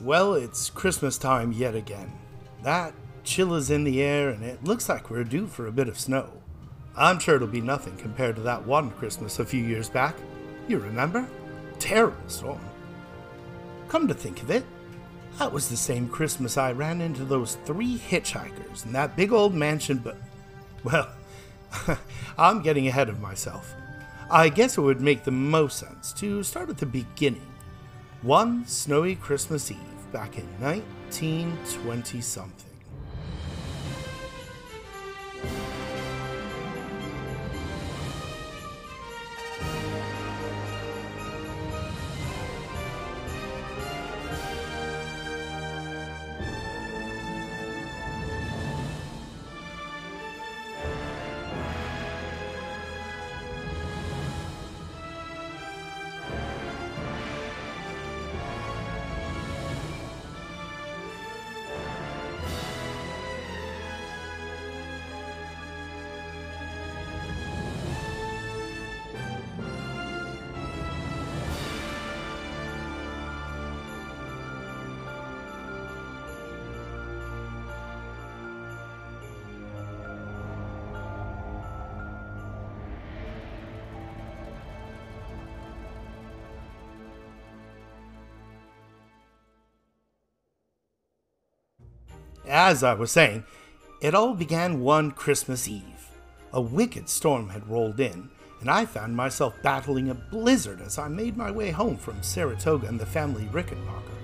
Well, it's Christmas time yet again. That chill is in the air, and it looks like we're due for a bit of snow. I'm sure it'll be nothing compared to that one Christmas a few years back. You remember? Terrible storm. Come to think of it, that was the same Christmas I ran into those three hitchhikers in that big old mansion, but. Well, I'm getting ahead of myself. I guess it would make the most sense to start at the beginning. One snowy Christmas Eve back in 1920 something. As I was saying, it all began one Christmas Eve. A wicked storm had rolled in, and I found myself battling a blizzard as I made my way home from Saratoga and the family Rickenbacker.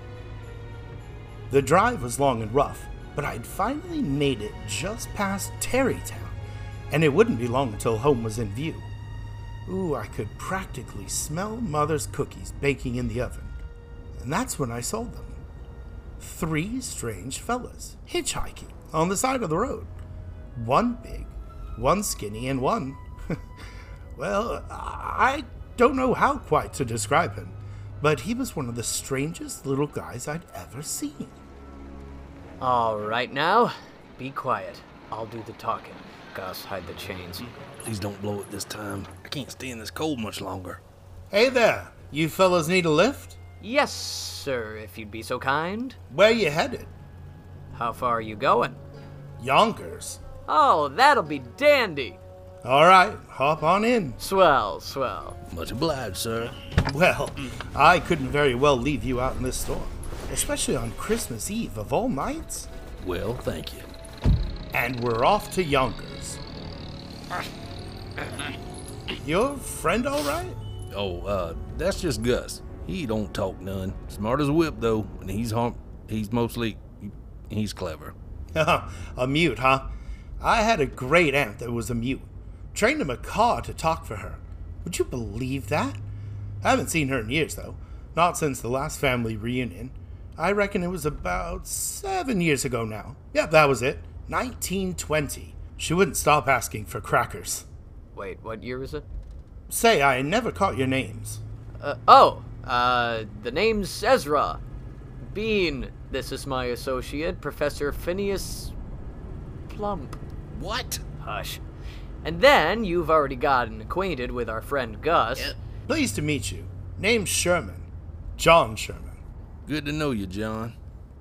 The drive was long and rough, but I'd finally made it just past Tarrytown, and it wouldn't be long until home was in view. Ooh, I could practically smell Mother's cookies baking in the oven, and that's when I saw them three strange fellas hitchhiking on the side of the road. One big, one skinny, and one. well, I don't know how quite to describe him, but he was one of the strangest little guys I'd ever seen. All right, now, be quiet. I'll do the talking. Gus, hide the chains. Please don't blow it this time. I can't stay in this cold much longer. Hey there, you fellas need a lift? Yes, sir, if you'd be so kind. Where you headed? How far are you going? Yonkers. Oh, that'll be dandy. All right, hop on in. Swell, swell. Much obliged, sir. Well, I couldn't very well leave you out in this storm, especially on Christmas Eve of all nights. Well, thank you. And we're off to Yonkers. Your friend all right? Oh, uh, that's just Gus. He don't talk none. Smart as a whip, though, and he's harm. He's mostly. He's clever. a mute, huh? I had a great aunt that was a mute. Trained a macaw to talk for her. Would you believe that? I haven't seen her in years, though. Not since the last family reunion. I reckon it was about seven years ago now. Yep, that was it. 1920. She wouldn't stop asking for crackers. Wait, what year was it? Say, I never caught your names. Uh, oh, uh, the name's Ezra. Bean. This is my associate, Professor Phineas Plump. What? Hush. And then you've already gotten acquainted with our friend Gus. Yeah. Pleased to meet you. Name's Sherman. John Sherman. Good to know you, John.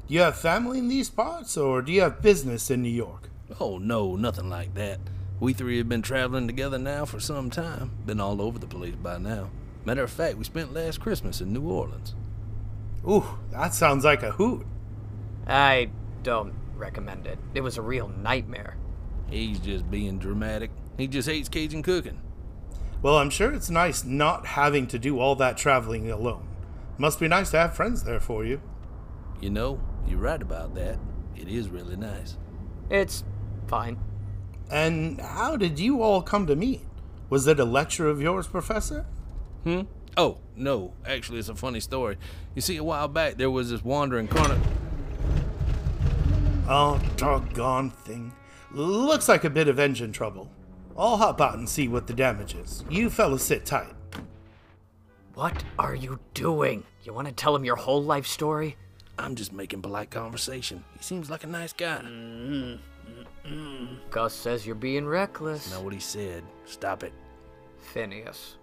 You have family in these parts, or do you have business in New York? Oh, no, nothing like that. We three have been traveling together now for some time. Been all over the place by now. Matter of fact, we spent last Christmas in New Orleans. Ooh, that sounds like a hoot. I don't recommend it. It was a real nightmare. He's just being dramatic. He just hates Cajun cooking. Well, I'm sure it's nice not having to do all that traveling alone. Must be nice to have friends there for you. You know, you're right about that. It is really nice. It's fine. And how did you all come to meet? Was it a lecture of yours, Professor? Hmm? Oh, no. Actually, it's a funny story. You see, a while back, there was this wandering corner. Oh, doggone thing. Looks like a bit of engine trouble. I'll hop out and see what the damage is. You fellas sit tight. What are you doing? You want to tell him your whole life story? I'm just making polite conversation. He seems like a nice guy. Mm-hmm. Gus says you're being reckless. Not what he said. Stop it. Phineas.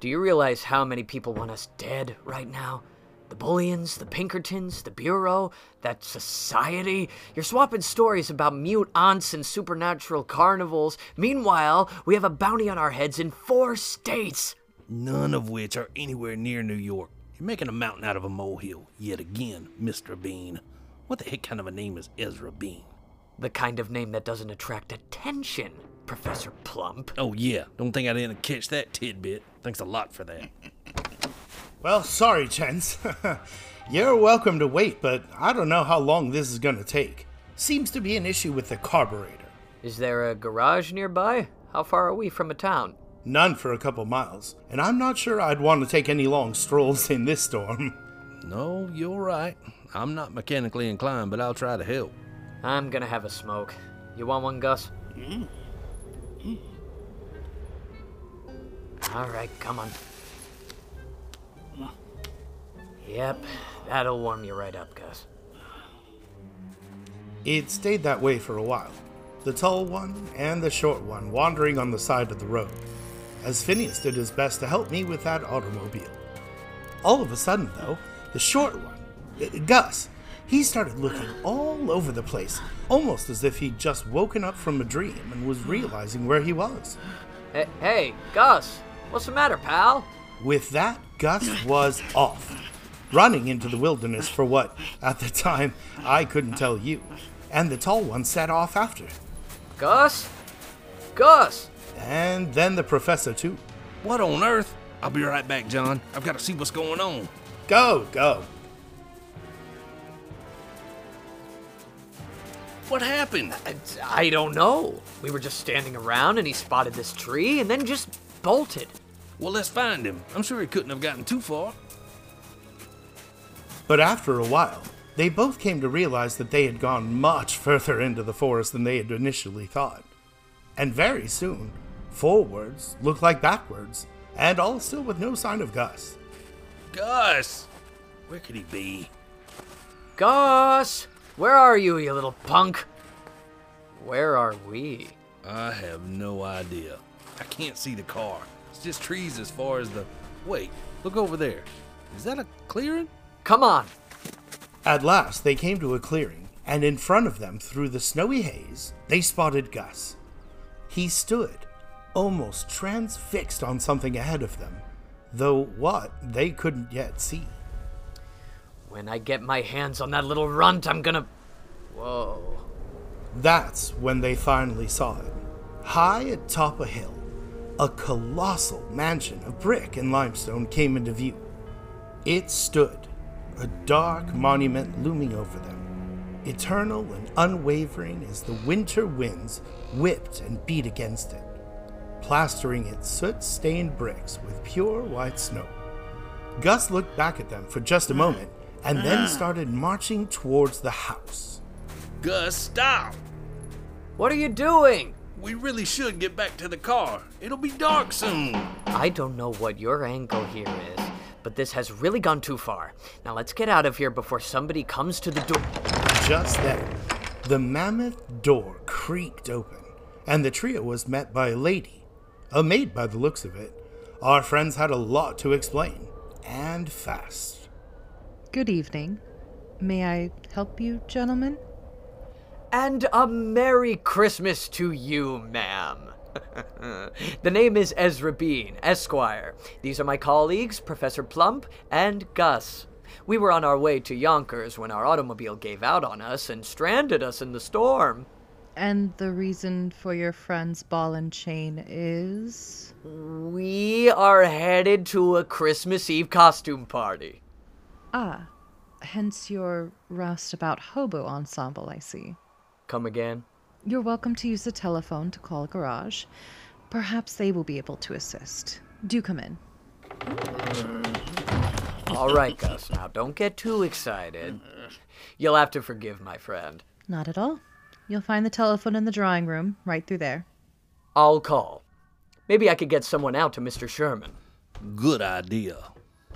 Do you realize how many people want us dead right now? The Bullions, the Pinkertons, the Bureau, that society. You're swapping stories about mute aunts and supernatural carnivals. Meanwhile, we have a bounty on our heads in four states. None of which are anywhere near New York. You're making a mountain out of a molehill, yet again, Mr. Bean. What the heck kind of a name is Ezra Bean? The kind of name that doesn't attract attention, Professor Plump. Oh, yeah, don't think I didn't catch that tidbit. Thanks a lot for that. Well, sorry, gents. You're welcome to wait, but I don't know how long this is gonna take. Seems to be an issue with the carburetor. Is there a garage nearby? How far are we from a town? None for a couple miles, and I'm not sure I'd want to take any long strolls in this storm. No, you're right. I'm not mechanically inclined, but I'll try to help. I'm gonna have a smoke. You want one, Gus? Mm. Mm. All right, come on. Yep, that'll warm you right up, Gus. It stayed that way for a while, the tall one and the short one wandering on the side of the road, as Phineas did his best to help me with that automobile. All of a sudden, though, the short one, uh, Gus, he started looking all over the place, almost as if he'd just woken up from a dream and was realizing where he was. Hey, hey, Gus, what's the matter, pal? With that, Gus was off, running into the wilderness for what, at the time, I couldn't tell you. And the tall one set off after. Gus? Gus! And then the professor, too. What on earth? I'll be right back, John. I've got to see what's going on. Go, go. What happened? I, I don't know. We were just standing around and he spotted this tree and then just bolted. Well, let's find him. I'm sure he couldn't have gotten too far. But after a while, they both came to realize that they had gone much further into the forest than they had initially thought. And very soon, forwards looked like backwards, and all still with no sign of Gus. Gus! Where could he be? Gus! Where are you, you little punk? Where are we? I have no idea. I can't see the car. It's just trees as far as the. Wait, look over there. Is that a clearing? Come on. At last, they came to a clearing, and in front of them, through the snowy haze, they spotted Gus. He stood, almost transfixed on something ahead of them, though what they couldn't yet see. When I get my hands on that little runt, I'm gonna. Whoa. That's when they finally saw it. High atop a hill, a colossal mansion of brick and limestone came into view. It stood, a dark monument looming over them, eternal and unwavering as the winter winds whipped and beat against it, plastering its soot stained bricks with pure white snow. Gus looked back at them for just a moment and then uh-huh. started marching towards the house. Gus, stop! What are you doing? We really should get back to the car. It'll be dark soon. I don't know what your angle here is, but this has really gone too far. Now let's get out of here before somebody comes to the door. Just then, the mammoth door creaked open, and the trio was met by a lady, a maid by the looks of it. Our friends had a lot to explain, and fast. Good evening. May I help you, gentlemen? And a Merry Christmas to you, ma'am. the name is Ezra Bean, Esquire. These are my colleagues, Professor Plump and Gus. We were on our way to Yonkers when our automobile gave out on us and stranded us in the storm. And the reason for your friend's ball and chain is? We are headed to a Christmas Eve costume party. Ah, hence your roustabout hobo ensemble, I see. Come again? You're welcome to use the telephone to call a garage. Perhaps they will be able to assist. Do come in. All right, Gus, now don't get too excited. You'll have to forgive my friend. Not at all. You'll find the telephone in the drawing room, right through there. I'll call. Maybe I could get someone out to Mr. Sherman. Good idea.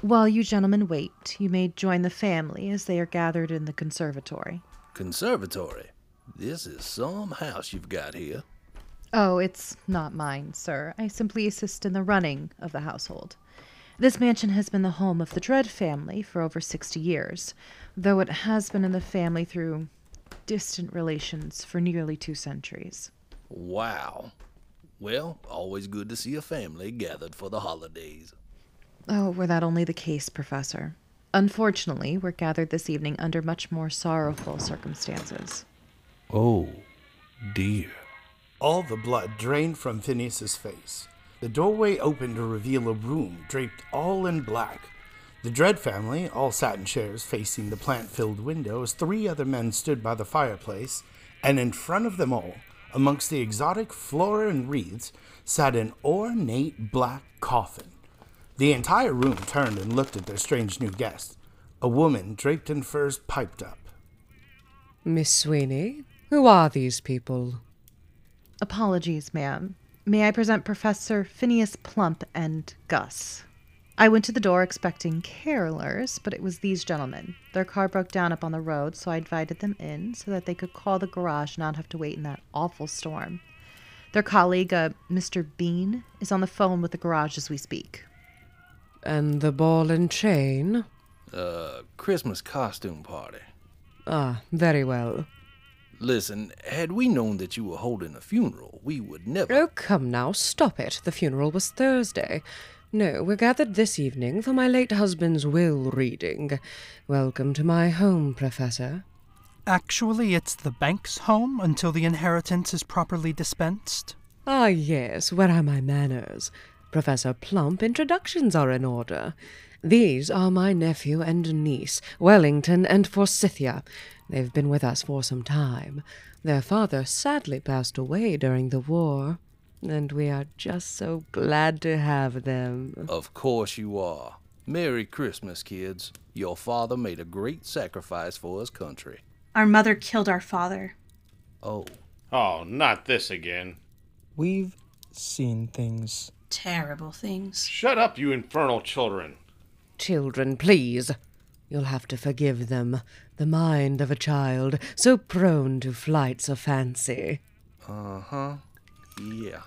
While you gentlemen wait, you may join the family as they are gathered in the conservatory. Conservatory. This is some house you've got here. Oh, it's not mine, sir. I simply assist in the running of the household. This mansion has been the home of the Dread family for over 60 years, though it has been in the family through distant relations for nearly two centuries. Wow. Well, always good to see a family gathered for the holidays. Oh, were that only the case, Professor. Unfortunately, we're gathered this evening under much more sorrowful circumstances. Oh, dear. All the blood drained from Phineas's face. The doorway opened to reveal a room draped all in black. The Dread family all sat in chairs facing the plant filled window as three other men stood by the fireplace, and in front of them all, amongst the exotic flora and wreaths, sat an ornate black coffin. The entire room turned and looked at their strange new guest. A woman draped in furs piped up. Miss Sweeny, who are these people? Apologies, ma'am. May I present Professor Phineas Plump and Gus? I went to the door expecting carolers, but it was these gentlemen. Their car broke down up on the road, so I invited them in so that they could call the garage and not have to wait in that awful storm. Their colleague, uh, Mr. Bean, is on the phone with the garage as we speak. And the ball and chain? Uh, Christmas costume party. Ah, very well. Listen, had we known that you were holding a funeral, we would never. Oh, come now, stop it. The funeral was Thursday. No, we're gathered this evening for my late husband's will reading. Welcome to my home, Professor. Actually, it's the bank's home until the inheritance is properly dispensed. Ah, yes, where are my manners? Professor Plump, introductions are in order. These are my nephew and niece, Wellington and Forsythia. They've been with us for some time. Their father sadly passed away during the war, and we are just so glad to have them. Of course you are. Merry Christmas, kids. Your father made a great sacrifice for his country. Our mother killed our father. Oh, Oh, not this again. We've seen things. Terrible things. Shut up, you infernal children. Children, please. You'll have to forgive them. The mind of a child, so prone to flights of fancy. uh huh. Yeah.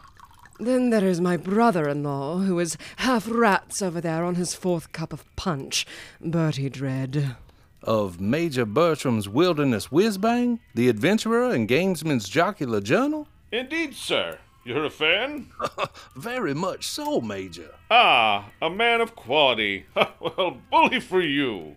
Then there is my brother in law, who is half rats over there on his fourth cup of punch, Bertie Dread. Of Major Bertram's Wilderness Whizbang, the adventurer and gamesman's jocular journal? Indeed, sir. You're a fan? Very much so, Major. Ah, a man of quality. well, bully for you.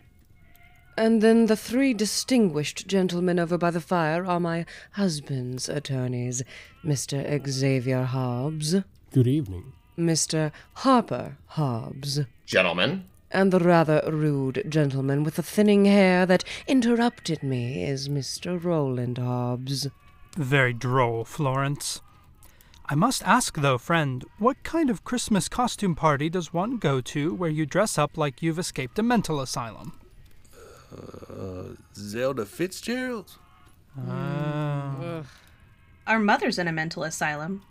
And then the three distinguished gentlemen over by the fire are my husband's attorneys, Mr. Xavier Hobbs, Good evening. Mr. Harper Hobbs, Gentlemen, and the rather rude gentleman with the thinning hair that interrupted me is Mr. Roland Hobbs. Very droll, Florence. I must ask, though, friend, what kind of Christmas costume party does one go to where you dress up like you've escaped a mental asylum? Uh, Zelda Fitzgerald? Uh, Our mother's in a mental asylum.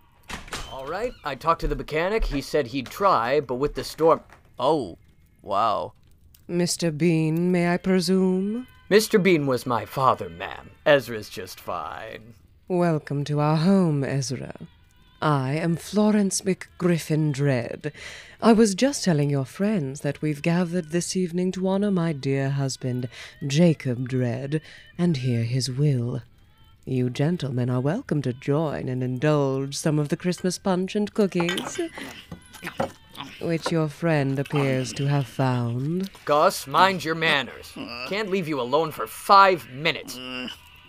All right, I talked to the mechanic. He said he'd try, but with the storm. Oh, wow. Mr. Bean, may I presume? Mr. Bean was my father, ma'am. Ezra's just fine. Welcome to our home, Ezra. I am Florence McGriffin Dread. I was just telling your friends that we've gathered this evening to honor my dear husband, Jacob Dread, and hear his will. You gentlemen are welcome to join and indulge some of the Christmas punch and cookies, which your friend appears to have found. Gus, mind your manners. Can't leave you alone for five minutes.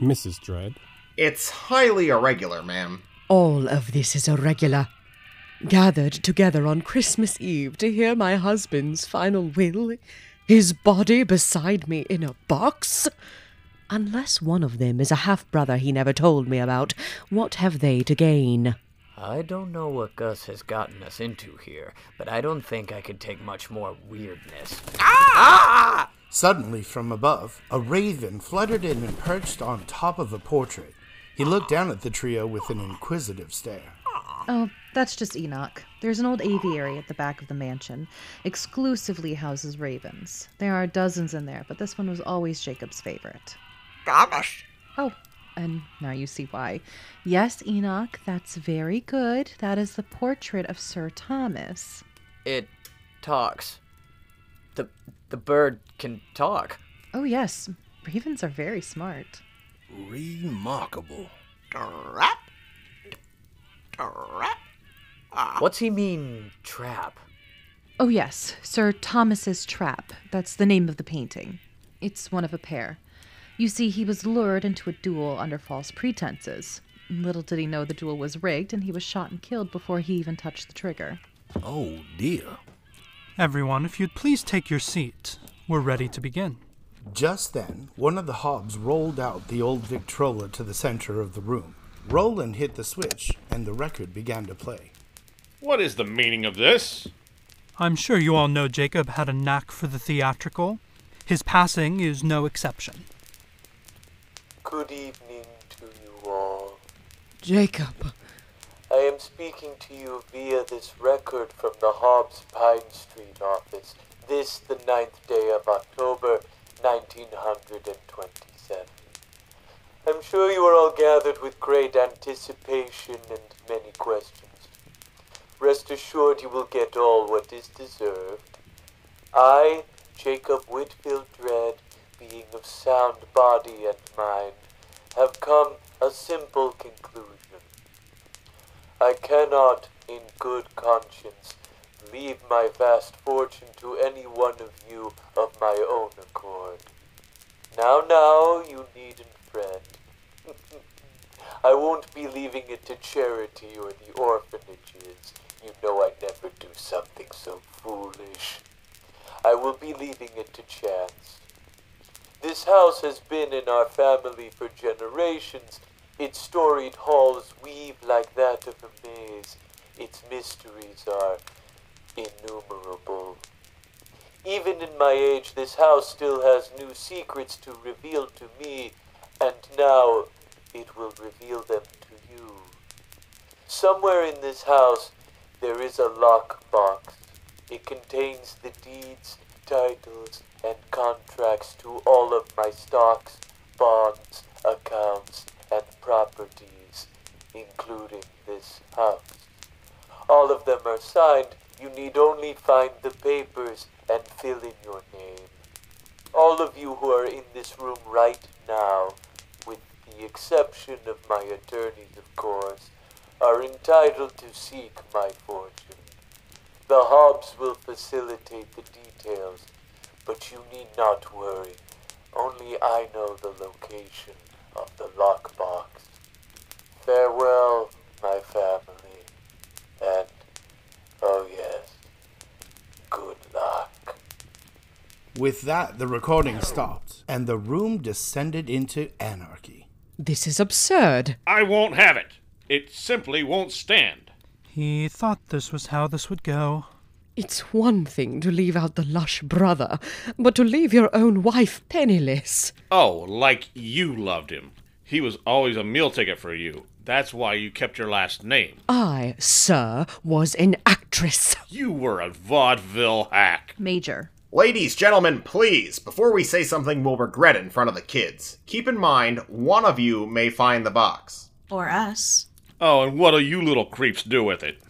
Mrs. Dread. it's highly irregular, ma'am. All of this is irregular. Gathered together on Christmas Eve to hear my husband's final will, his body beside me in a box? Unless one of them is a half brother he never told me about, what have they to gain? I don't know what Gus has gotten us into here, but I don't think I could take much more weirdness. Ah! Suddenly, from above, a raven fluttered in and perched on top of a portrait. He looked down at the trio with an inquisitive stare. Oh, that's just Enoch. There's an old aviary at the back of the mansion. Exclusively houses ravens. There are dozens in there, but this one was always Jacob's favorite. Oh, and now you see why. Yes, Enoch, that's very good. That is the portrait of Sir Thomas. It talks. The the bird can talk. Oh, yes. Ravens are very smart. Remarkable. Trap. Trap. Ah. What's he mean, trap? Oh, yes. Sir Thomas's Trap. That's the name of the painting. It's one of a pair. You see, he was lured into a duel under false pretenses. Little did he know the duel was rigged, and he was shot and killed before he even touched the trigger. Oh dear. Everyone, if you'd please take your seat. We're ready to begin. Just then, one of the Hobbs rolled out the old Victrola to the center of the room. Roland hit the switch, and the record began to play. What is the meaning of this? I'm sure you all know Jacob had a knack for the theatrical. His passing is no exception. Good evening to you all. Jacob, I am speaking to you via this record from the Hobbs Pine Street office, this the ninth day of October, 1927. I'm sure you are all gathered with great anticipation and many questions. Rest assured you will get all what is deserved. I, Jacob Whitfield Dread, being of sound body and mind, have come a simple conclusion. I cannot, in good conscience, leave my vast fortune to any one of you of my own accord. Now, now, you needn't fret. I won't be leaving it to charity or the orphanages. You know I never do something so foolish. I will be leaving it to chance. This house has been in our family for generations. Its storied halls weave like that of a maze. Its mysteries are innumerable. Even in my age, this house still has new secrets to reveal to me, and now it will reveal them to you. Somewhere in this house, there is a lockbox. It contains the deeds, titles, and contracts to all of my stocks, bonds, accounts, and properties, including this house. All of them are signed. You need only find the papers and fill in your name. All of you who are in this room right now, with the exception of my attorneys, of course, are entitled to seek my fortune. The Hobbs will facilitate the details, but you need not worry. Only I know the location of the lockbox. Farewell, my family, and, oh yes, good luck. With that, the recording stopped, and the room descended into anarchy. this is absurd. I won't have it. It simply won't stand. He thought this was how this would go. It's one thing to leave out the lush brother, but to leave your own wife penniless. Oh, like you loved him. He was always a meal ticket for you. That's why you kept your last name. I, sir, was an actress. You were a vaudeville hack. Major. Ladies, gentlemen, please, before we say something we'll regret in front of the kids, keep in mind one of you may find the box. Or us. Oh, and what'll you little creeps do with it?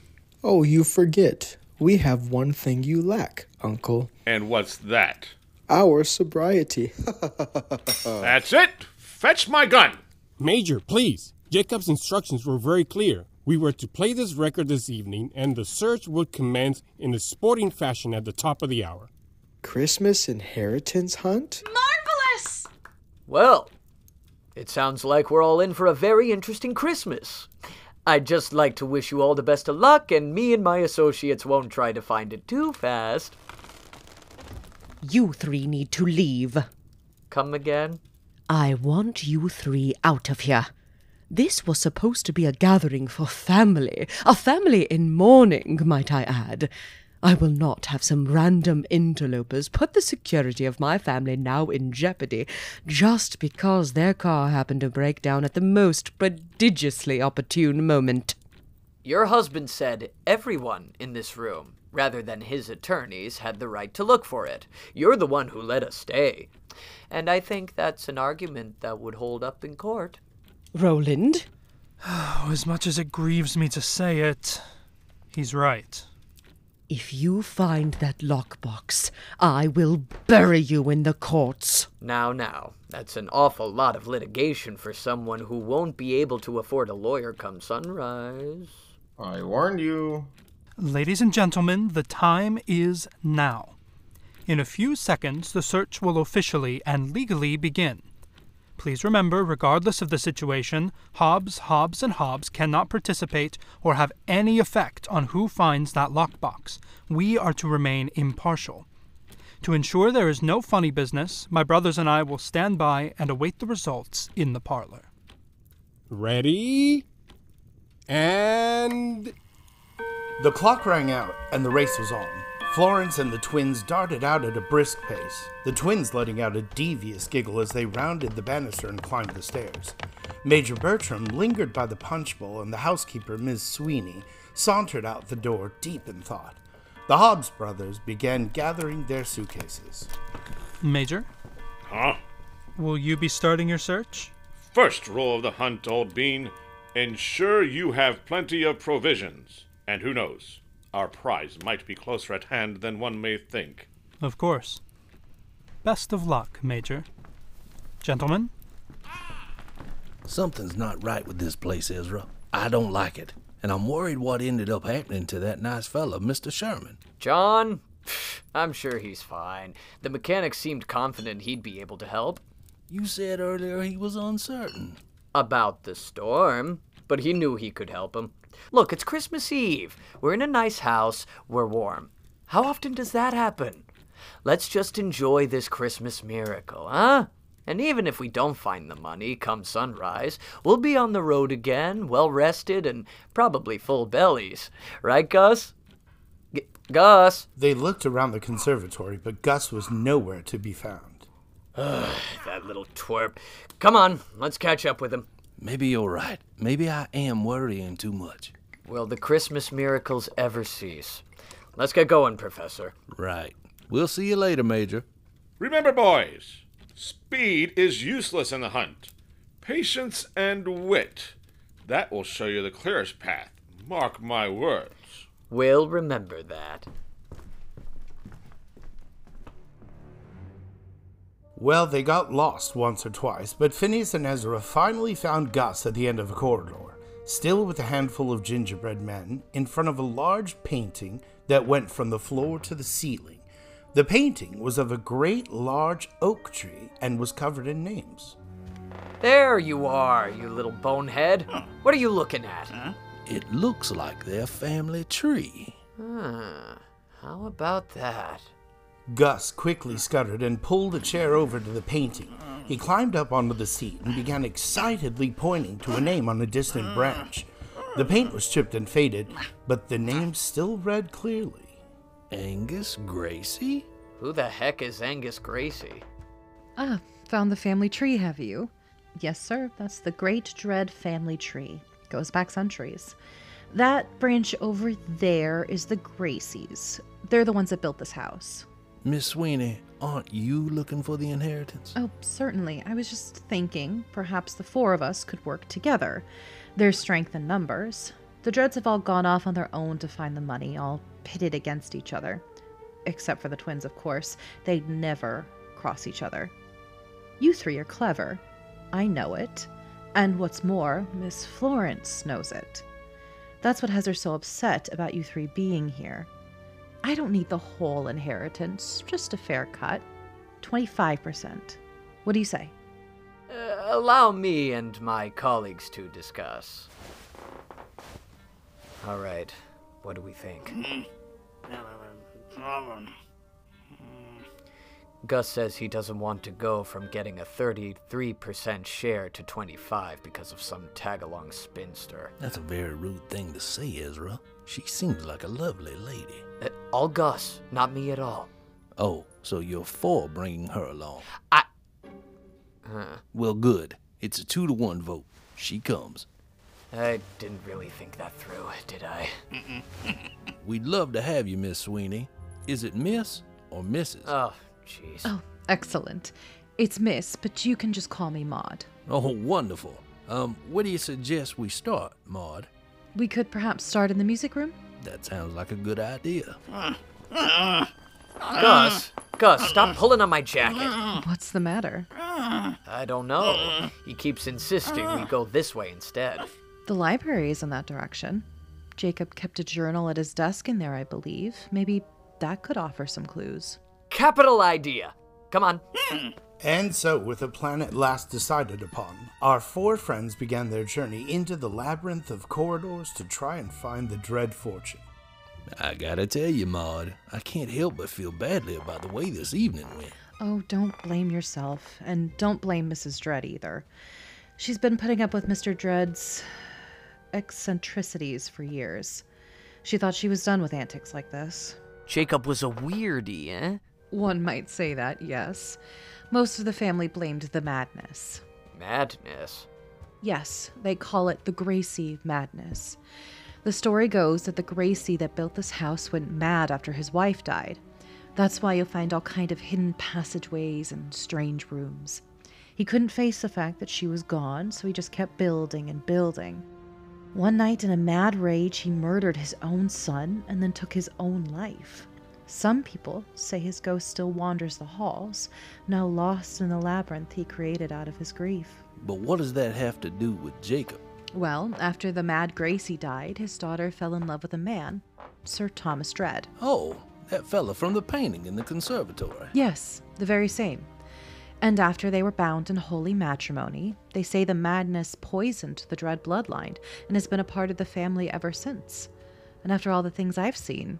Oh, you forget. We have one thing you lack, Uncle. And what's that? Our sobriety. That's it. Fetch my gun. Major, please. Jacob's instructions were very clear. We were to play this record this evening, and the search would commence in a sporting fashion at the top of the hour. Christmas inheritance hunt? Marvelous! Well, it sounds like we're all in for a very interesting Christmas. I'd just like to wish you all the best of luck, and me and my associates won't try to find it too fast. You three need to leave. Come again? I want you three out of here. This was supposed to be a gathering for family. A family in mourning, might I add. I will not have some random interlopers put the security of my family now in jeopardy just because their car happened to break down at the most prodigiously opportune moment. Your husband said everyone in this room, rather than his attorneys, had the right to look for it. You're the one who let us stay. And I think that's an argument that would hold up in court. Roland? Oh, as much as it grieves me to say it, he's right. If you find that lockbox, I will bury you in the courts. Now, now, that's an awful lot of litigation for someone who won't be able to afford a lawyer come sunrise. I warned you. Ladies and gentlemen, the time is now. In a few seconds, the search will officially and legally begin. Please remember, regardless of the situation, Hobbs, Hobbs, and Hobbs cannot participate or have any effect on who finds that lockbox. We are to remain impartial. To ensure there is no funny business, my brothers and I will stand by and await the results in the parlor. Ready? And. The clock rang out, and the race was on. Florence and the twins darted out at a brisk pace, the twins letting out a devious giggle as they rounded the banister and climbed the stairs. Major Bertram lingered by the punch bowl, and the housekeeper, Miss Sweeny, sauntered out the door deep in thought. The Hobbs brothers began gathering their suitcases. Major, Huh? will you be starting your search? First rule of the hunt, old bean ensure you have plenty of provisions. And who knows, our prize might be closer at hand than one may think. Of course. Best of luck, Major. Gentlemen, Something's not right with this place, Ezra. I don't like it. And I'm worried what ended up happening to that nice fellow, Mr. Sherman. John? I'm sure he's fine. The mechanic seemed confident he'd be able to help. You said earlier he was uncertain. About the storm, but he knew he could help him. Look, it's Christmas Eve. We're in a nice house. We're warm. How often does that happen? Let's just enjoy this Christmas miracle, huh? And even if we don't find the money come sunrise, we'll be on the road again, well rested and probably full bellies. Right, Gus? G- Gus? They looked around the conservatory, but Gus was nowhere to be found. Ugh, that little twerp. Come on, let's catch up with him. Maybe you're right. Maybe I am worrying too much. Will the Christmas miracles ever cease? Let's get going, Professor. Right. We'll see you later, Major. Remember, boys, speed is useless in the hunt. Patience and wit. That will show you the clearest path. Mark my words. We'll remember that. Well, they got lost once or twice, but Phineas and Ezra finally found Gus at the end of a corridor, still with a handful of gingerbread men, in front of a large painting that went from the floor to the ceiling. The painting was of a great large oak tree and was covered in names. There you are, you little bonehead. What are you looking at? It looks like their family tree. Huh. How about that? Gus quickly scuttered and pulled a chair over to the painting. He climbed up onto the seat and began excitedly pointing to a name on a distant branch. The paint was chipped and faded, but the name still read clearly. Angus Gracie? Who the heck is Angus Gracie? Ah, found the family tree, have you? Yes, sir. That's the Great Dread family tree. Goes back centuries. That branch over there is the Gracies. They're the ones that built this house. Miss Sweeny, aren't you looking for the inheritance? Oh, certainly. I was just thinking perhaps the four of us could work together. There's strength in numbers. The Dreads have all gone off on their own to find the money, all pitted against each other. Except for the twins, of course. They'd never cross each other. You three are clever. I know it. And what's more, Miss Florence knows it. That's what has her so upset about you three being here. I don't need the whole inheritance, just a fair cut. 25%. What do you say? Uh, allow me and my colleagues to discuss. All right. What do we think? Gus says he doesn't want to go from getting a 33% share to 25 because of some tag-along spinster. That's a very rude thing to say, Ezra. She seems like a lovely lady. All Gus, not me at all. Oh, so you're for bringing her along? I. Huh. Well, good. It's a two to one vote. She comes. I didn't really think that through, did I? We'd love to have you, Miss Sweeny. Is it Miss or Mrs.? Oh, jeez. Oh, excellent. It's Miss, but you can just call me Maude. Oh, wonderful. Um, where do you suggest we start, Maude? We could perhaps start in the music room? That sounds like a good idea. Mm. Gus, Gus, stop mm. pulling on my jacket. Mm. What's the matter? I don't know. He keeps insisting we go this way instead. The library is in that direction. Jacob kept a journal at his desk in there, I believe. Maybe that could offer some clues. Capital idea. Come on. And so, with a plan at last decided upon, our four friends began their journey into the labyrinth of corridors to try and find the dread fortune. I gotta tell you, Maude, I can't help but feel badly about the way this evening went. Oh, don't blame yourself. And don't blame Mrs. Dread either. She's been putting up with Mr. Dread's eccentricities for years. She thought she was done with antics like this. Jacob was a weirdie, eh? One might say that, yes. Most of the family blamed the madness. Madness. Yes, they call it the Gracie madness. The story goes that the Gracie that built this house went mad after his wife died. That's why you'll find all kind of hidden passageways and strange rooms. He couldn't face the fact that she was gone, so he just kept building and building. One night, in a mad rage, he murdered his own son and then took his own life. Some people say his ghost still wanders the halls, now lost in the labyrinth he created out of his grief. But what does that have to do with Jacob? Well, after the mad Gracie died, his daughter fell in love with a man, Sir Thomas Dread. Oh, that fella from the painting in the conservatory. Yes, the very same. And after they were bound in holy matrimony, they say the madness poisoned the Dread bloodline and has been a part of the family ever since. And after all the things I've seen,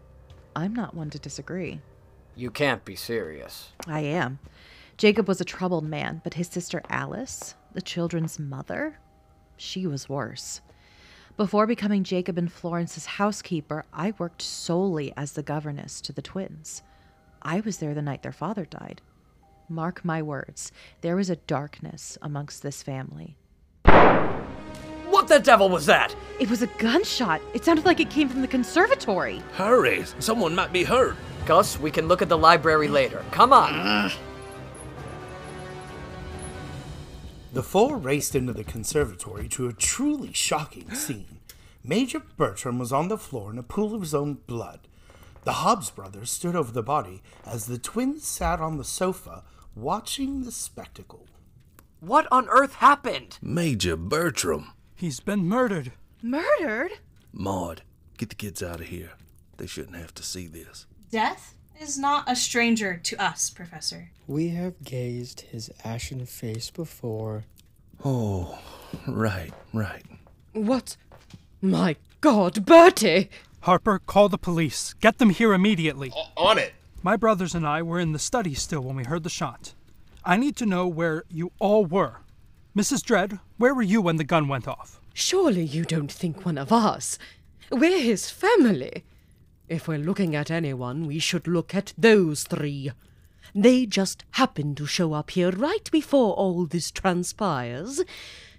I'm not one to disagree. You can't be serious. I am. Jacob was a troubled man, but his sister Alice, the children's mother, she was worse. Before becoming Jacob and Florence's housekeeper, I worked solely as the governess to the twins. I was there the night their father died. Mark my words, there is a darkness amongst this family. What the devil was that? It was a gunshot. It sounded like it came from the conservatory. Hurry, someone might be hurt. Gus, we can look at the library later. Come on. The four raced into the conservatory to a truly shocking scene. Major Bertram was on the floor in a pool of his own blood. The Hobbs brothers stood over the body as the twins sat on the sofa watching the spectacle. What on earth happened? Major Bertram. He's been murdered. Murdered? Maude, get the kids out of here. They shouldn't have to see this. Death is not a stranger to us, Professor. We have gazed his ashen face before. Oh, right, right. What? My God, Bertie! Harper, call the police. Get them here immediately. On it. My brothers and I were in the study still when we heard the shot. I need to know where you all were. Mrs. Dread, where were you when the gun went off? Surely you don't think one of us. We're his family. If we're looking at anyone, we should look at those three. They just happened to show up here right before all this transpires,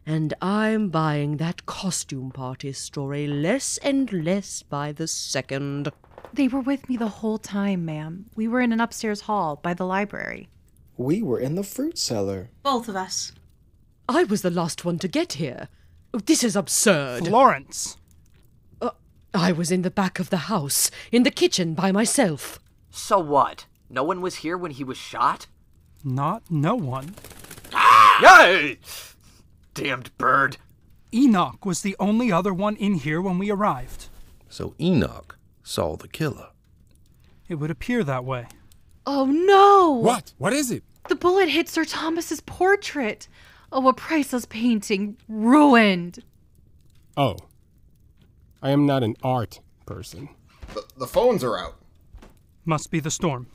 and I'm buying that costume party story less and less by the second. They were with me the whole time, ma'am. We were in an upstairs hall by the library. We were in the fruit cellar. Both of us. I was the last one to get here. This is absurd. Florence! Uh, I was in the back of the house, in the kitchen by myself. So what? No one was here when he was shot? Not no one. Ah! Yay! Damned bird. Enoch was the only other one in here when we arrived. So Enoch saw the killer. It would appear that way. Oh no! What? What is it? The bullet hit Sir Thomas's portrait. Oh, a priceless painting ruined. Oh. I am not an art person. The, the phones are out. Must be the storm.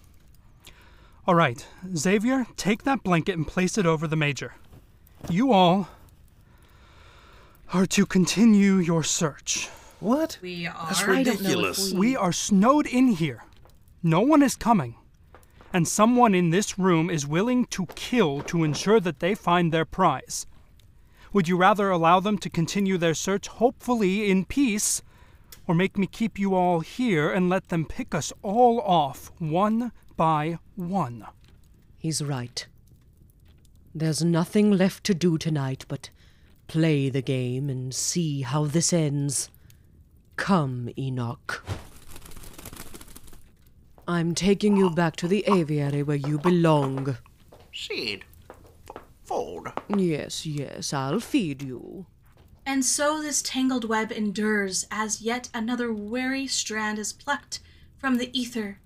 All right, Xavier, take that blanket and place it over the Major. You all are to continue your search. What? We are. That's I don't know if ridiculous. we- We are snowed in here. No one is coming. And someone in this room is willing to kill to ensure that they find their prize. Would you rather allow them to continue their search, hopefully in peace, or make me keep you all here and let them pick us all off one by one? He's right. There's nothing left to do tonight but play the game and see how this ends. Come, Enoch. I'm taking you back to the aviary where you belong. Seed. Fold. Yes, yes, I'll feed you. And so this tangled web endures as yet another weary strand is plucked from the ether.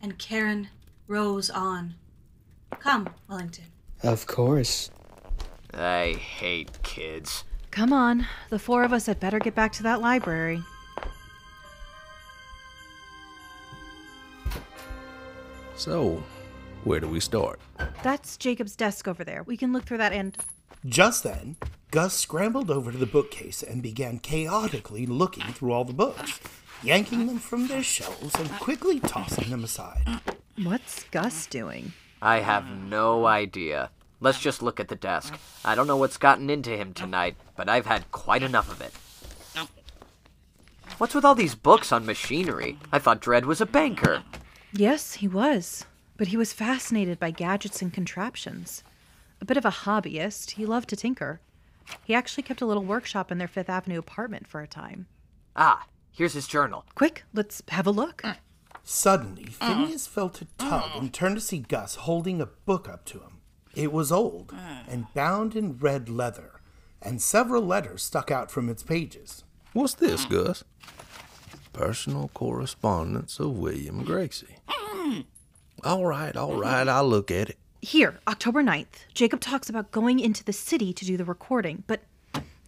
And Charon rows on. Come, Wellington. Of course. I hate kids. Come on, the four of us had better get back to that library. So, where do we start? That's Jacob's desk over there. We can look through that and. Just then, Gus scrambled over to the bookcase and began chaotically looking through all the books, yanking them from their shelves and quickly tossing them aside. What's Gus doing? I have no idea. Let's just look at the desk. I don't know what's gotten into him tonight, but I've had quite enough of it. What's with all these books on machinery? I thought Dread was a banker. Yes, he was. But he was fascinated by gadgets and contraptions. A bit of a hobbyist, he loved to tinker. He actually kept a little workshop in their Fifth Avenue apartment for a time. Ah, here's his journal. Quick, let's have a look. Mm. Suddenly, Phineas felt a tug and turned to see Gus holding a book up to him. It was old mm. and bound in red leather, and several letters stuck out from its pages. What's this, mm. Gus? Personal correspondence of William Gracie. Mm. All right, all mm-hmm. right, I'll look at it. Here, October 9th, Jacob talks about going into the city to do the recording, but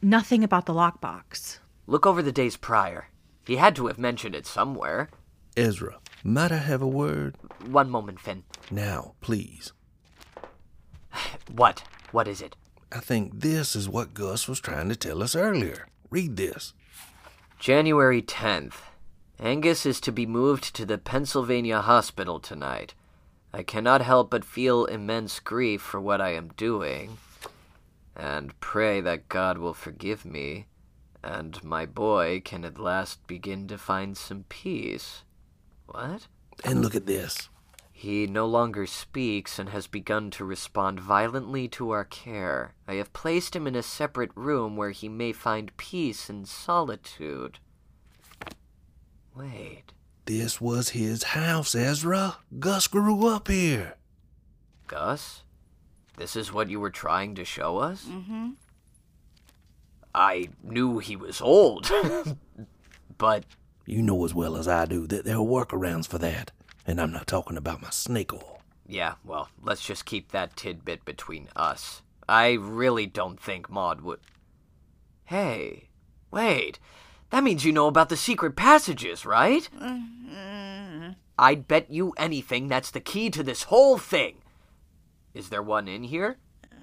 nothing about the lockbox. Look over the days prior. He had to have mentioned it somewhere. Ezra, might I have a word? One moment, Finn. Now, please. What? What is it? I think this is what Gus was trying to tell us earlier. Read this. January 10th. Angus is to be moved to the Pennsylvania hospital tonight. I cannot help but feel immense grief for what I am doing, and pray that God will forgive me, and my boy can at last begin to find some peace. What? And look at this. He no longer speaks and has begun to respond violently to our care. I have placed him in a separate room where he may find peace and solitude. Wait. This was his house, Ezra. Gus grew up here. Gus? This is what you were trying to show us? Mm-hmm. I knew he was old, but. You know as well as I do that there are workarounds for that. And I'm not talking about my snake oil. Yeah, well, let's just keep that tidbit between us. I really don't think Maude would. Hey, wait. That means you know about the secret passages, right? Mm-hmm. I'd bet you anything that's the key to this whole thing. Is there one in here?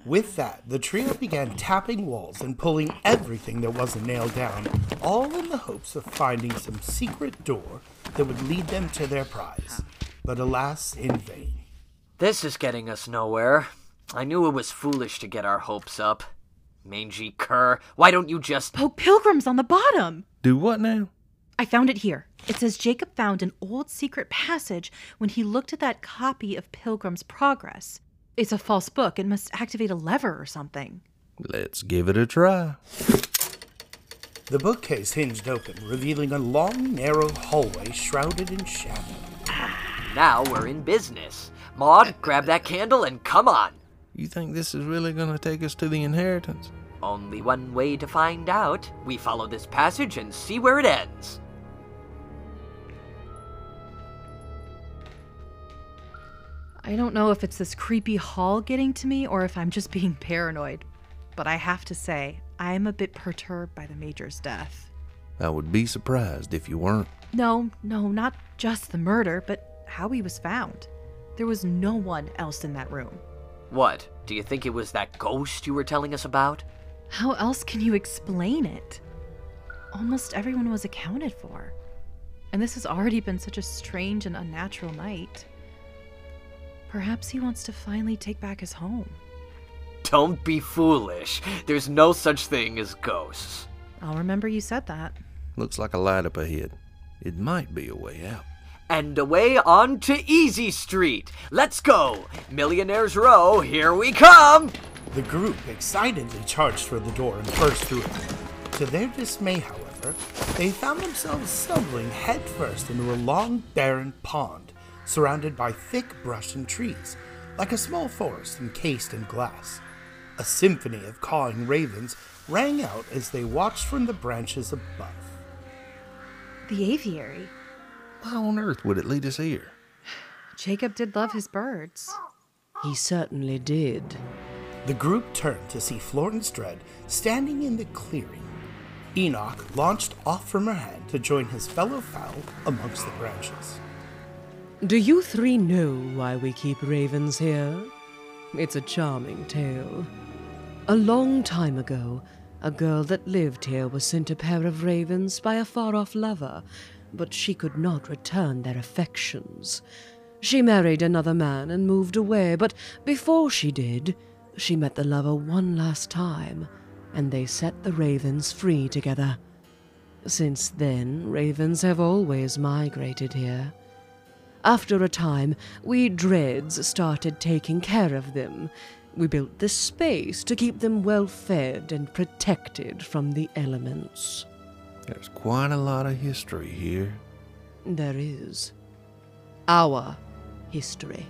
With that, the trio began tapping walls and pulling everything that wasn't nailed down, all in the hopes of finding some secret door that would lead them to their prize. But alas, in vain. This is getting us nowhere. I knew it was foolish to get our hopes up. Mangy cur, why don't you just. Oh, Pilgrim's on the bottom! Do what now? I found it here. It says Jacob found an old secret passage when he looked at that copy of Pilgrim's Progress. It's a false book. It must activate a lever or something. Let's give it a try. The bookcase hinged open, revealing a long, narrow hallway shrouded in shadow. Now we're in business. Maude, grab that candle and come on. You think this is really going to take us to the inheritance? Only one way to find out. We follow this passage and see where it ends. I don't know if it's this creepy hall getting to me or if I'm just being paranoid, but I have to say, I am a bit perturbed by the Major's death. I would be surprised if you weren't. No, no, not just the murder, but how he was found. There was no one else in that room. What? Do you think it was that ghost you were telling us about? How else can you explain it? Almost everyone was accounted for. And this has already been such a strange and unnatural night. Perhaps he wants to finally take back his home. Don't be foolish. There's no such thing as ghosts. I'll remember you said that. Looks like a light up ahead. It might be a way out. And away on to Easy Street. Let's go. Millionaires Row, here we come. The group excitedly charged for the door and burst through it. To their dismay, however, however, they found themselves stumbling headfirst into a long, barren pond surrounded by thick brush and trees, like a small forest encased in glass. A symphony of cawing ravens rang out as they watched from the branches above. The aviary. Why on earth would it lead us here? Jacob did love his birds. He certainly did. The group turned to see Florence Dread standing in the clearing. Enoch launched off from her hand to join his fellow fowl amongst the branches. Do you three know why we keep ravens here? It's a charming tale. A long time ago, a girl that lived here was sent a pair of ravens by a far off lover, but she could not return their affections. She married another man and moved away, but before she did, she met the lover one last time, and they set the ravens free together. Since then, ravens have always migrated here. After a time, we Dreads started taking care of them. We built this space to keep them well fed and protected from the elements. There's quite a lot of history here. There is. Our history.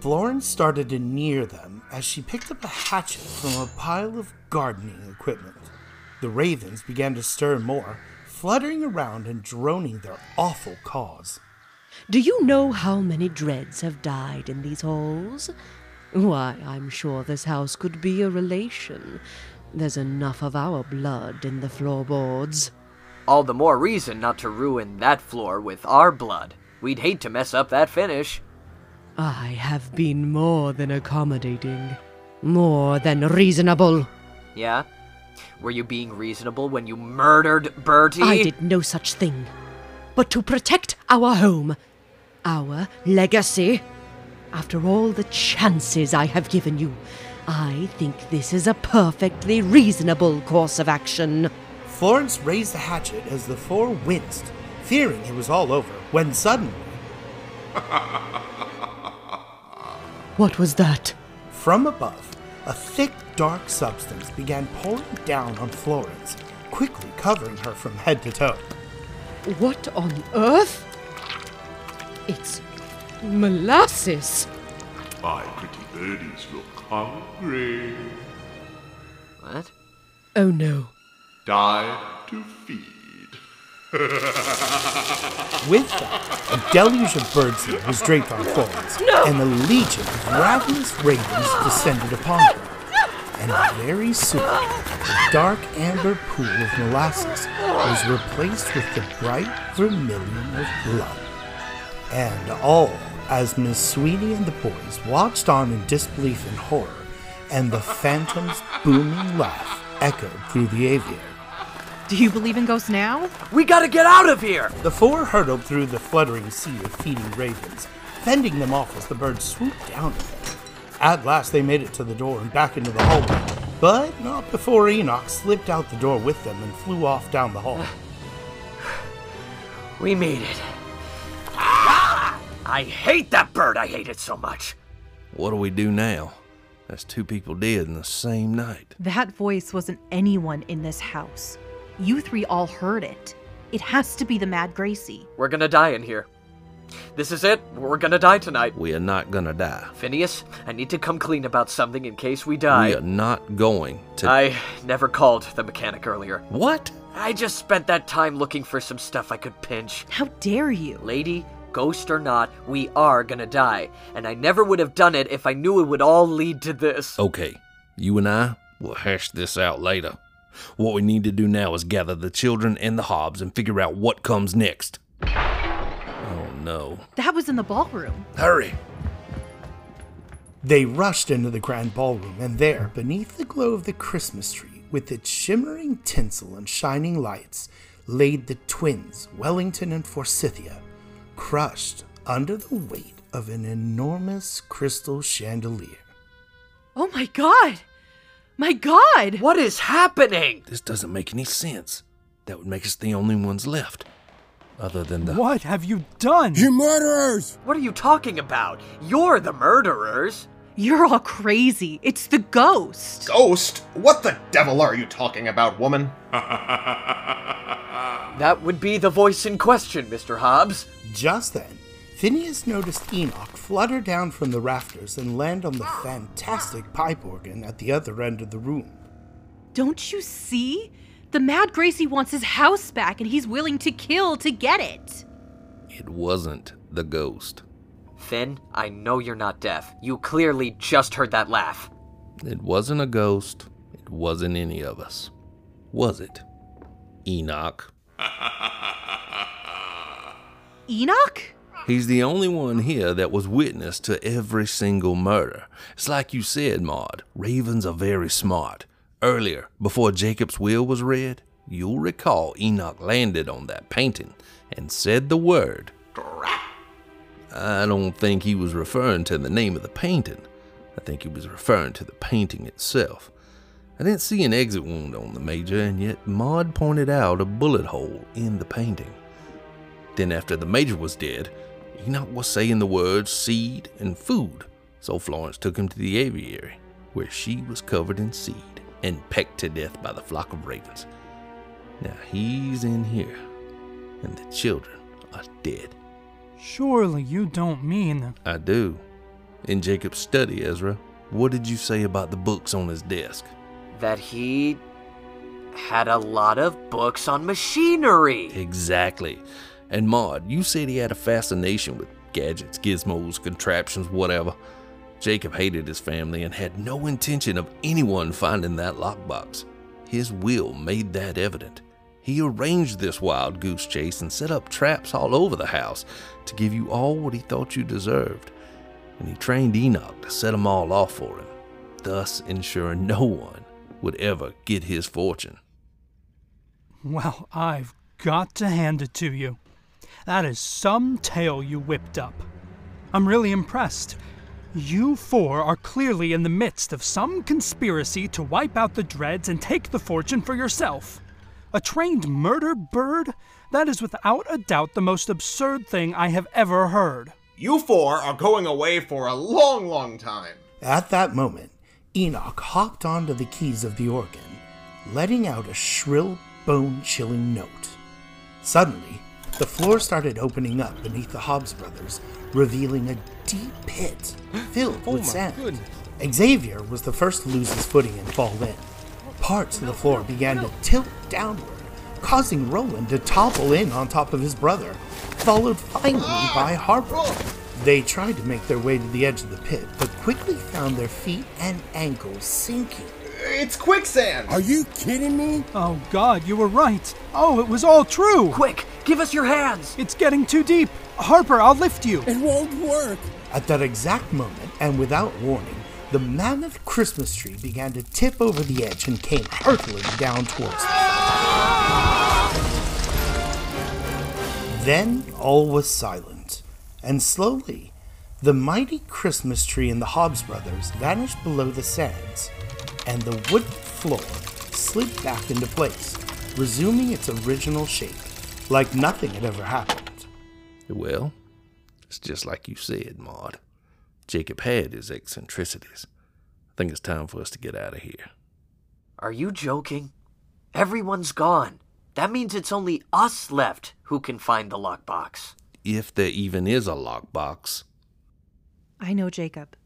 Florence started to near them as she picked up a hatchet from a pile of gardening equipment. The ravens began to stir more, fluttering around and droning their awful caws. Do you know how many dreads have died in these halls? Why, I'm sure this house could be a relation. There's enough of our blood in the floorboards. All the more reason not to ruin that floor with our blood. We'd hate to mess up that finish. I have been more than accommodating, more than reasonable. Yeah? Were you being reasonable when you murdered Bertie? I did no such thing. But to protect our home, our legacy, after all the chances I have given you, I think this is a perfectly reasonable course of action. Florence raised the hatchet as the four winced, fearing it was all over, when suddenly. What was that? From above, a thick, dark substance began pouring down on Florence, quickly covering her from head to toe. What on earth? It's molasses. My pretty birdies look hungry. What? Oh no. Die to feed. With that, a deluge of birdseed was draped on Florence, and a legion of ravenous ravens descended upon her. And very soon, the dark amber pool of molasses was replaced with the bright vermilion of blood. And all as Miss Sweeny and the boys watched on in disbelief and horror, and the phantom's booming laugh echoed through the aviary. Do you believe in ghosts now? We gotta get out of here! The four hurtled through the fluttering sea of feeding ravens, fending them off as the birds swooped down at them. At last they made it to the door and back into the hallway, but not before Enoch slipped out the door with them and flew off down the hall. We made it. Ah! I hate that bird. I hate it so much. What do we do now? That's two people dead in the same night. That voice wasn't anyone in this house. You three all heard it. It has to be the Mad Gracie. We're gonna die in here. This is it. We're gonna die tonight. We are not gonna die. Phineas, I need to come clean about something in case we die. We are not going to. I never called the mechanic earlier. What? I just spent that time looking for some stuff I could pinch. How dare you? Lady, ghost or not, we are gonna die. And I never would have done it if I knew it would all lead to this. Okay, you and I will hash this out later. What we need to do now is gather the children and the Hobbs and figure out what comes next. Oh no. That was in the ballroom. Hurry! They rushed into the grand ballroom, and there, beneath the glow of the Christmas tree, with its shimmering tinsel and shining lights, laid the twins, Wellington and Forsythia, crushed under the weight of an enormous crystal chandelier. Oh my god! My god! What is happening? This doesn't make any sense. That would make us the only ones left. Other than the. What have you done? You murderers! What are you talking about? You're the murderers. You're all crazy. It's the ghost. Ghost? What the devil are you talking about, woman? That would be the voice in question, Mr. Hobbs. Just then, Phineas noticed Enoch flutter down from the rafters and land on the fantastic pipe organ at the other end of the room. Don't you see? The Mad Gracie wants his house back and he's willing to kill to get it. It wasn't the ghost. Finn, I know you're not deaf. You clearly just heard that laugh. It wasn't a ghost. It wasn't any of us. Was it? Enoch. Enoch? He's the only one here that was witness to every single murder. It's like you said, Maude. Ravens are very smart. Earlier, before Jacob's will was read, you'll recall Enoch landed on that painting and said the word. I don't think he was referring to the name of the painting. I think he was referring to the painting itself. I didn't see an exit wound on the Major, and yet Maude pointed out a bullet hole in the painting. Then, after the Major was dead, Enoch was saying the words seed and food, so Florence took him to the aviary, where she was covered in seed and pecked to death by the flock of ravens. Now he's in here, and the children are dead. Surely you don't mean. I do. In Jacob's study, Ezra, what did you say about the books on his desk? That he had a lot of books on machinery. Exactly. And Maude, you said he had a fascination with gadgets, gizmos, contraptions, whatever. Jacob hated his family and had no intention of anyone finding that lockbox. His will made that evident. He arranged this wild goose chase and set up traps all over the house to give you all what he thought you deserved. And he trained Enoch to set them all off for him, thus ensuring no one would ever get his fortune. Well, I've got to hand it to you. That is some tale you whipped up. I'm really impressed. You four are clearly in the midst of some conspiracy to wipe out the Dreads and take the fortune for yourself. A trained murder bird? That is without a doubt the most absurd thing I have ever heard. You four are going away for a long, long time. At that moment, Enoch hopped onto the keys of the organ, letting out a shrill, bone chilling note. Suddenly, the floor started opening up beneath the Hobbs brothers, revealing a deep pit filled Oh with my sand. goodness. Xavier was the first to lose his footing and fall in. Parts of the floor began to tilt downward, causing Roland to topple in on top of his brother, followed finally ah! by Harper. Oh! They tried to make their way to the edge of the pit, but quickly found their feet and ankles sinking. It's quicksand! Are you kidding me? Oh, God, you were right. Oh, it was all true. Quick, give us your hands. It's getting too deep. Harper, I'll lift you. It won't work. At that exact moment, and without warning, the mammoth Christmas tree began to tip over the edge and came hurtling down towards them. Then all was silent, and slowly, the mighty Christmas tree and the Hobbs brothers vanished below the sands, and the wood floor slid back into place, resuming its original shape, like nothing had ever happened. Well, it's just like you said, Maude. Jacob had his eccentricities. I think it's time for us to get out of here. Are you joking? Everyone's gone. That means it's only us left who can find the lockbox. If there even is a lockbox. I know Jacob.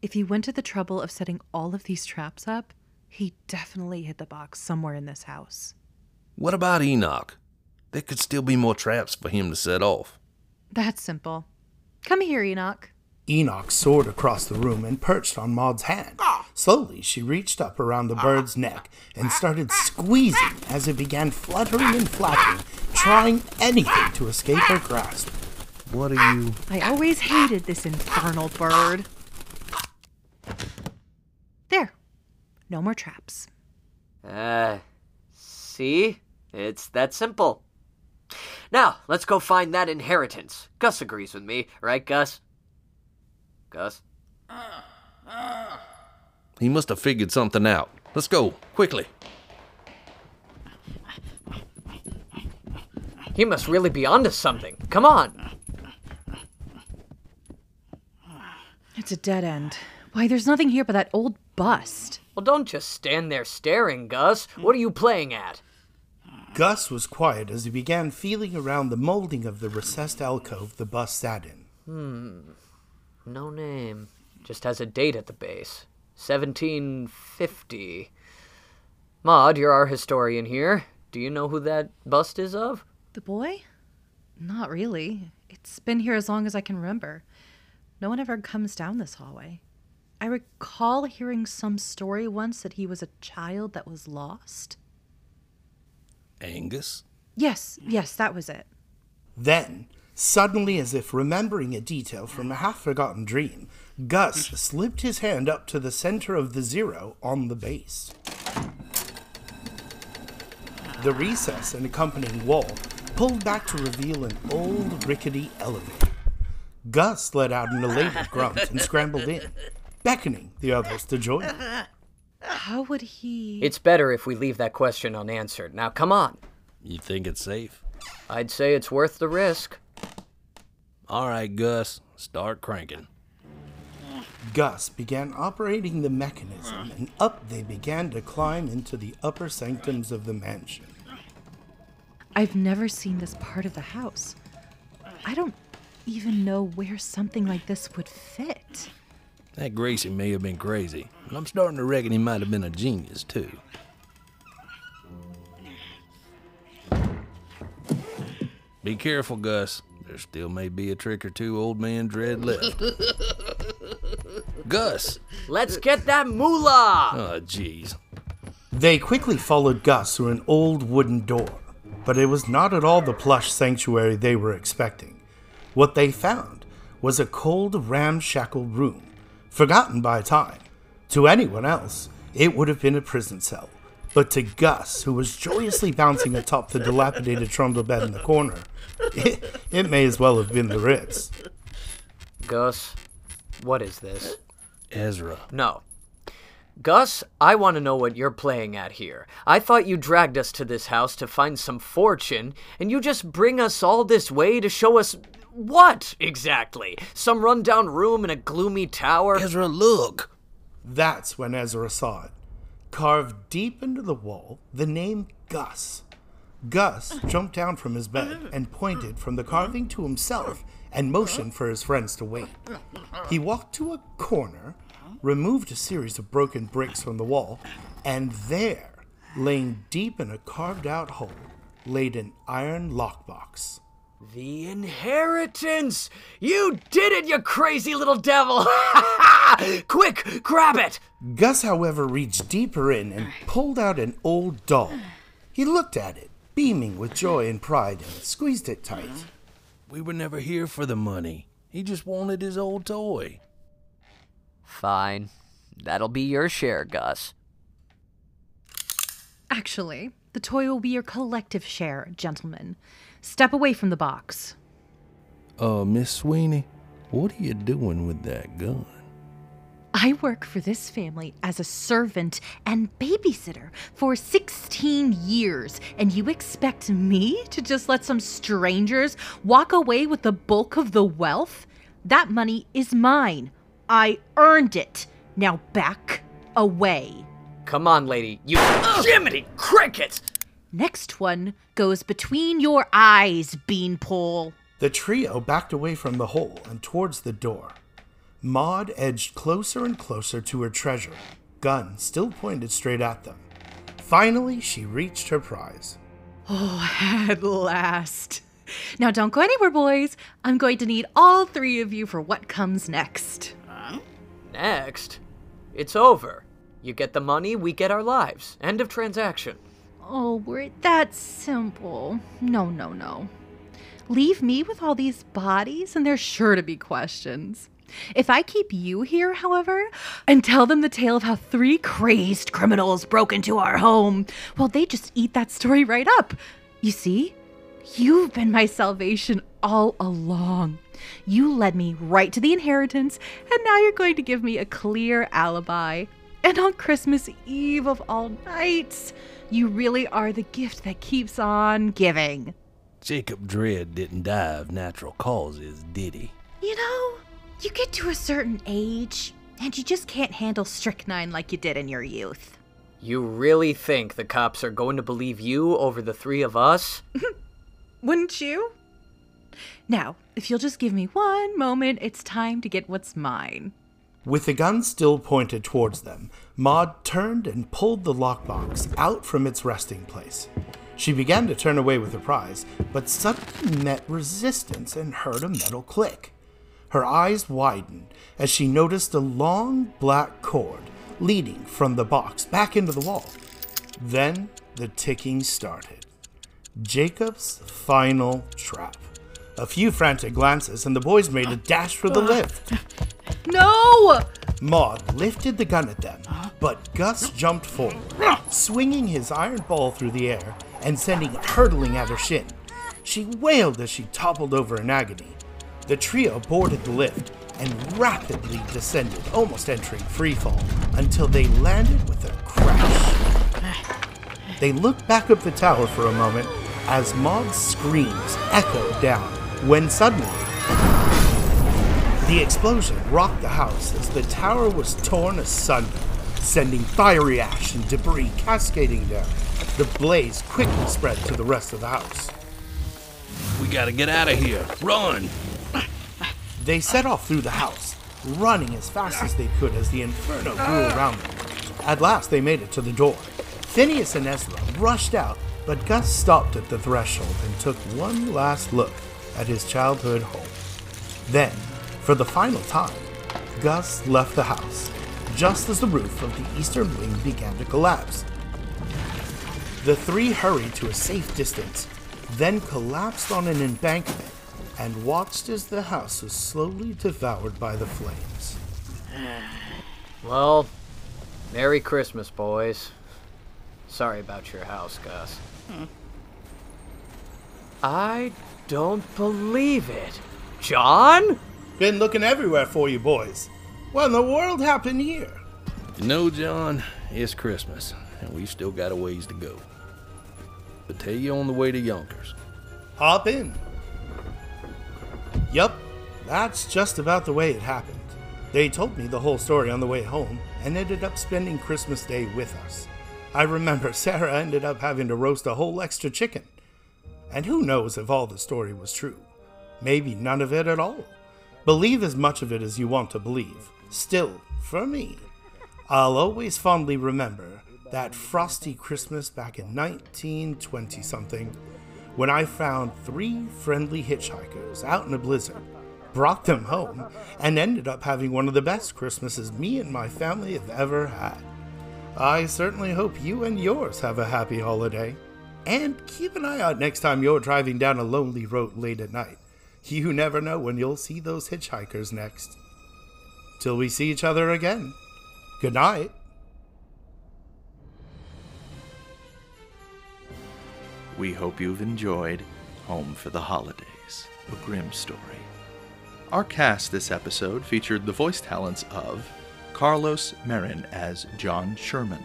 If he went to the trouble of setting all of these traps up, he definitely hid the box somewhere in this house. What about Enoch? There could still be more traps for him to set off. That's simple. Come here, Enoch. Enoch soared across the room and perched on Maude's hand. Slowly, she reached up around the bird's neck and started squeezing as it began fluttering and flapping, trying anything to escape her grasp. What are you. I always hated this infernal bird. There. No more traps. Uh, see? It's that simple. Now, let's go find that inheritance. Gus agrees with me, right, Gus? Gus? He must have figured something out. Let's go, quickly. He must really be onto something. Come on. It's a dead end. Why, there's nothing here but that old bust. Well, don't just stand there staring, Gus. What are you playing at? Gus was quiet as he began feeling around the molding of the recessed alcove the bus sat in. Hmm. No name. Just has a date at the base. 1750. Maude, you're our historian here. Do you know who that bust is of? The boy? Not really. It's been here as long as I can remember. No one ever comes down this hallway. I recall hearing some story once that he was a child that was lost. Angus? Yes, yes, that was it. Then, suddenly, as if remembering a detail from a half forgotten dream, Gus slipped his hand up to the center of the zero on the base. The recess and accompanying wall pulled back to reveal an old rickety elevator. Gus let out an elated grunt and scrambled in, beckoning the others to join him. How would he. It's better if we leave that question unanswered. Now, come on. You think it's safe? I'd say it's worth the risk. All right, Gus, start cranking. Gus began operating the mechanism, and up they began to climb into the upper sanctums of the mansion. I've never seen this part of the house. I don't even know where something like this would fit. That Gracie may have been crazy, but I'm starting to reckon he might have been a genius, too. Be careful, Gus. There still may be a trick or two Old Man Dread left. Gus! Let's get that moolah! Oh, jeez. They quickly followed Gus through an old wooden door, but it was not at all the plush sanctuary they were expecting. What they found was a cold, ramshackle room, forgotten by time. To anyone else, it would have been a prison cell. But to Gus, who was joyously bouncing atop the dilapidated trundle bed in the corner, it, it may as well have been the Ritz. Gus, what is this? Ezra. No. Gus, I want to know what you're playing at here. I thought you dragged us to this house to find some fortune, and you just bring us all this way to show us what exactly? Some rundown room in a gloomy tower? Ezra, look! That's when Ezra saw it. Carved deep into the wall, the name Gus. Gus jumped down from his bed and pointed from the carving to himself and motioned for his friends to wait. He walked to a corner, removed a series of broken bricks from the wall, and there, laying deep in a carved out hole, laid an iron lockbox. The inheritance! You did it, you crazy little devil! Quick, grab it! Gus, however, reached deeper in and pulled out an old doll. He looked at it, beaming with joy and pride, and squeezed it tight. We were never here for the money. He just wanted his old toy. Fine. That'll be your share, Gus. Actually, the toy will be your collective share, gentlemen. Step away from the box. Uh, Miss Sweeny, what are you doing with that gun? I work for this family as a servant and babysitter for 16 years, and you expect me to just let some strangers walk away with the bulk of the wealth? That money is mine. I earned it. Now back away. Come on, lady. You Jiminy Cricket! Next one goes between your eyes, Beanpole. The trio backed away from the hole and towards the door. Maude edged closer and closer to her treasure, gun still pointed straight at them. Finally, she reached her prize. Oh, at last. Now, don't go anywhere, boys. I'm going to need all three of you for what comes next. Next? It's over. You get the money, we get our lives. End of transaction. Oh, were it that simple? No, no, no. Leave me with all these bodies, and there's sure to be questions. If I keep you here, however, and tell them the tale of how three crazed criminals broke into our home, well, they just eat that story right up. You see? You've been my salvation all along. You led me right to the inheritance, and now you're going to give me a clear alibi. And on Christmas Eve of all nights, you really are the gift that keeps on giving. Jacob Dread didn't die of natural causes, did he? You know, you get to a certain age, and you just can't handle strychnine like you did in your youth. You really think the cops are going to believe you over the three of us? Wouldn't you? Now, if you'll just give me one moment, it's time to get what's mine. With the gun still pointed towards them, Maude turned and pulled the lockbox out from its resting place. She began to turn away with her prize, but suddenly met resistance and heard a metal click. Her eyes widened as she noticed a long black cord leading from the box back into the wall. Then the ticking started. Jacob's final trap. A few frantic glances, and the boys made a dash for the lift. No! Maude lifted the gun at them, but Gus jumped forward, swinging his iron ball through the air and sending it hurtling at her shin. She wailed as she toppled over in agony. The trio boarded the lift and rapidly descended, almost entering freefall, until they landed with a crash. They looked back up the tower for a moment as Maude's screams echoed down, when suddenly the explosion rocked the house as the tower was torn asunder, sending fiery ash and debris cascading down. The blaze quickly spread to the rest of the house. We gotta get out of here. Run! They set off through the house, running as fast as they could as the inferno grew around them. At last, they made it to the door. Phineas and Ezra rushed out, but Gus stopped at the threshold and took one last look at his childhood home. Then, for the final time, Gus left the house, just as the roof of the eastern wing began to collapse. The three hurried to a safe distance, then collapsed on an embankment and watched as the house was slowly devoured by the flames. Well, Merry Christmas, boys. Sorry about your house, Gus. Hmm. I don't believe it. John? Been looking everywhere for you boys. What in the world happened here? You know, John, it's Christmas, and we've still got a ways to go. But tell you on the way to Yonkers. Hop in. Yup, that's just about the way it happened. They told me the whole story on the way home and ended up spending Christmas Day with us. I remember Sarah ended up having to roast a whole extra chicken. And who knows if all the story was true? Maybe none of it at all. Believe as much of it as you want to believe. Still, for me, I'll always fondly remember that frosty Christmas back in 1920 something when I found three friendly hitchhikers out in a blizzard, brought them home, and ended up having one of the best Christmases me and my family have ever had. I certainly hope you and yours have a happy holiday. And keep an eye out next time you're driving down a lonely road late at night. You never know when you'll see those hitchhikers next. Till we see each other again. Good night. We hope you've enjoyed Home for the Holidays, a grim story. Our cast this episode featured the voice talents of Carlos Meirin as John Sherman,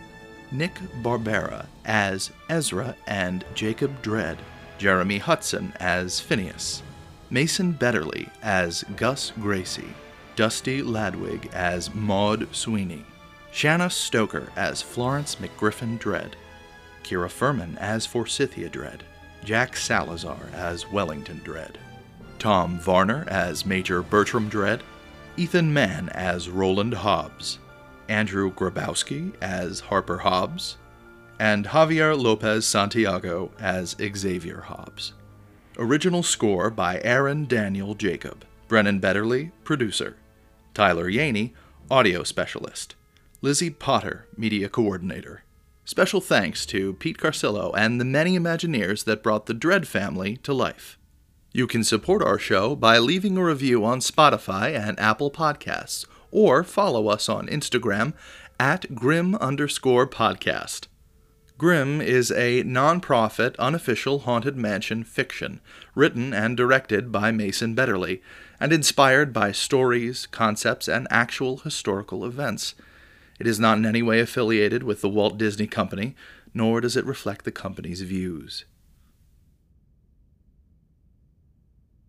Nick Barbera as Ezra and Jacob Dread, Jeremy Hutson as Phineas, Mason Betterly as Gus Gracie, Dusty Ladwig as Maude Sweeny, Shanna Stoker as Florence McGriffin Dread, Kyra Furman as Forsythia Dread, Jack Salazar as Wellington Dread, Tom Varner as Major Bertram Dread, Ethan Mann as Roland Hobbs, Andrew Grabowski as Harper Hobbs, and Javier Lopez Santiago as Xavier Hobbs. Original score by Aaron Daniel Jacob, Brennan Betterly, producer, Tyler Yahne, audio specialist, Lizzie Potter, media coordinator. Special thanks to Pete Carcillo and the many Imagineers that brought the Dread family to life. You can support our show by leaving a review on Spotify and Apple Podcasts, or follow us on Instagram at Grim underscore podcast. Grim is a non-profit, unofficial haunted mansion fiction, written and directed by Mason Betterly, and inspired by stories, concepts, and actual historical events. It is not in any way affiliated with the Walt Disney Company, nor does it reflect the company's views.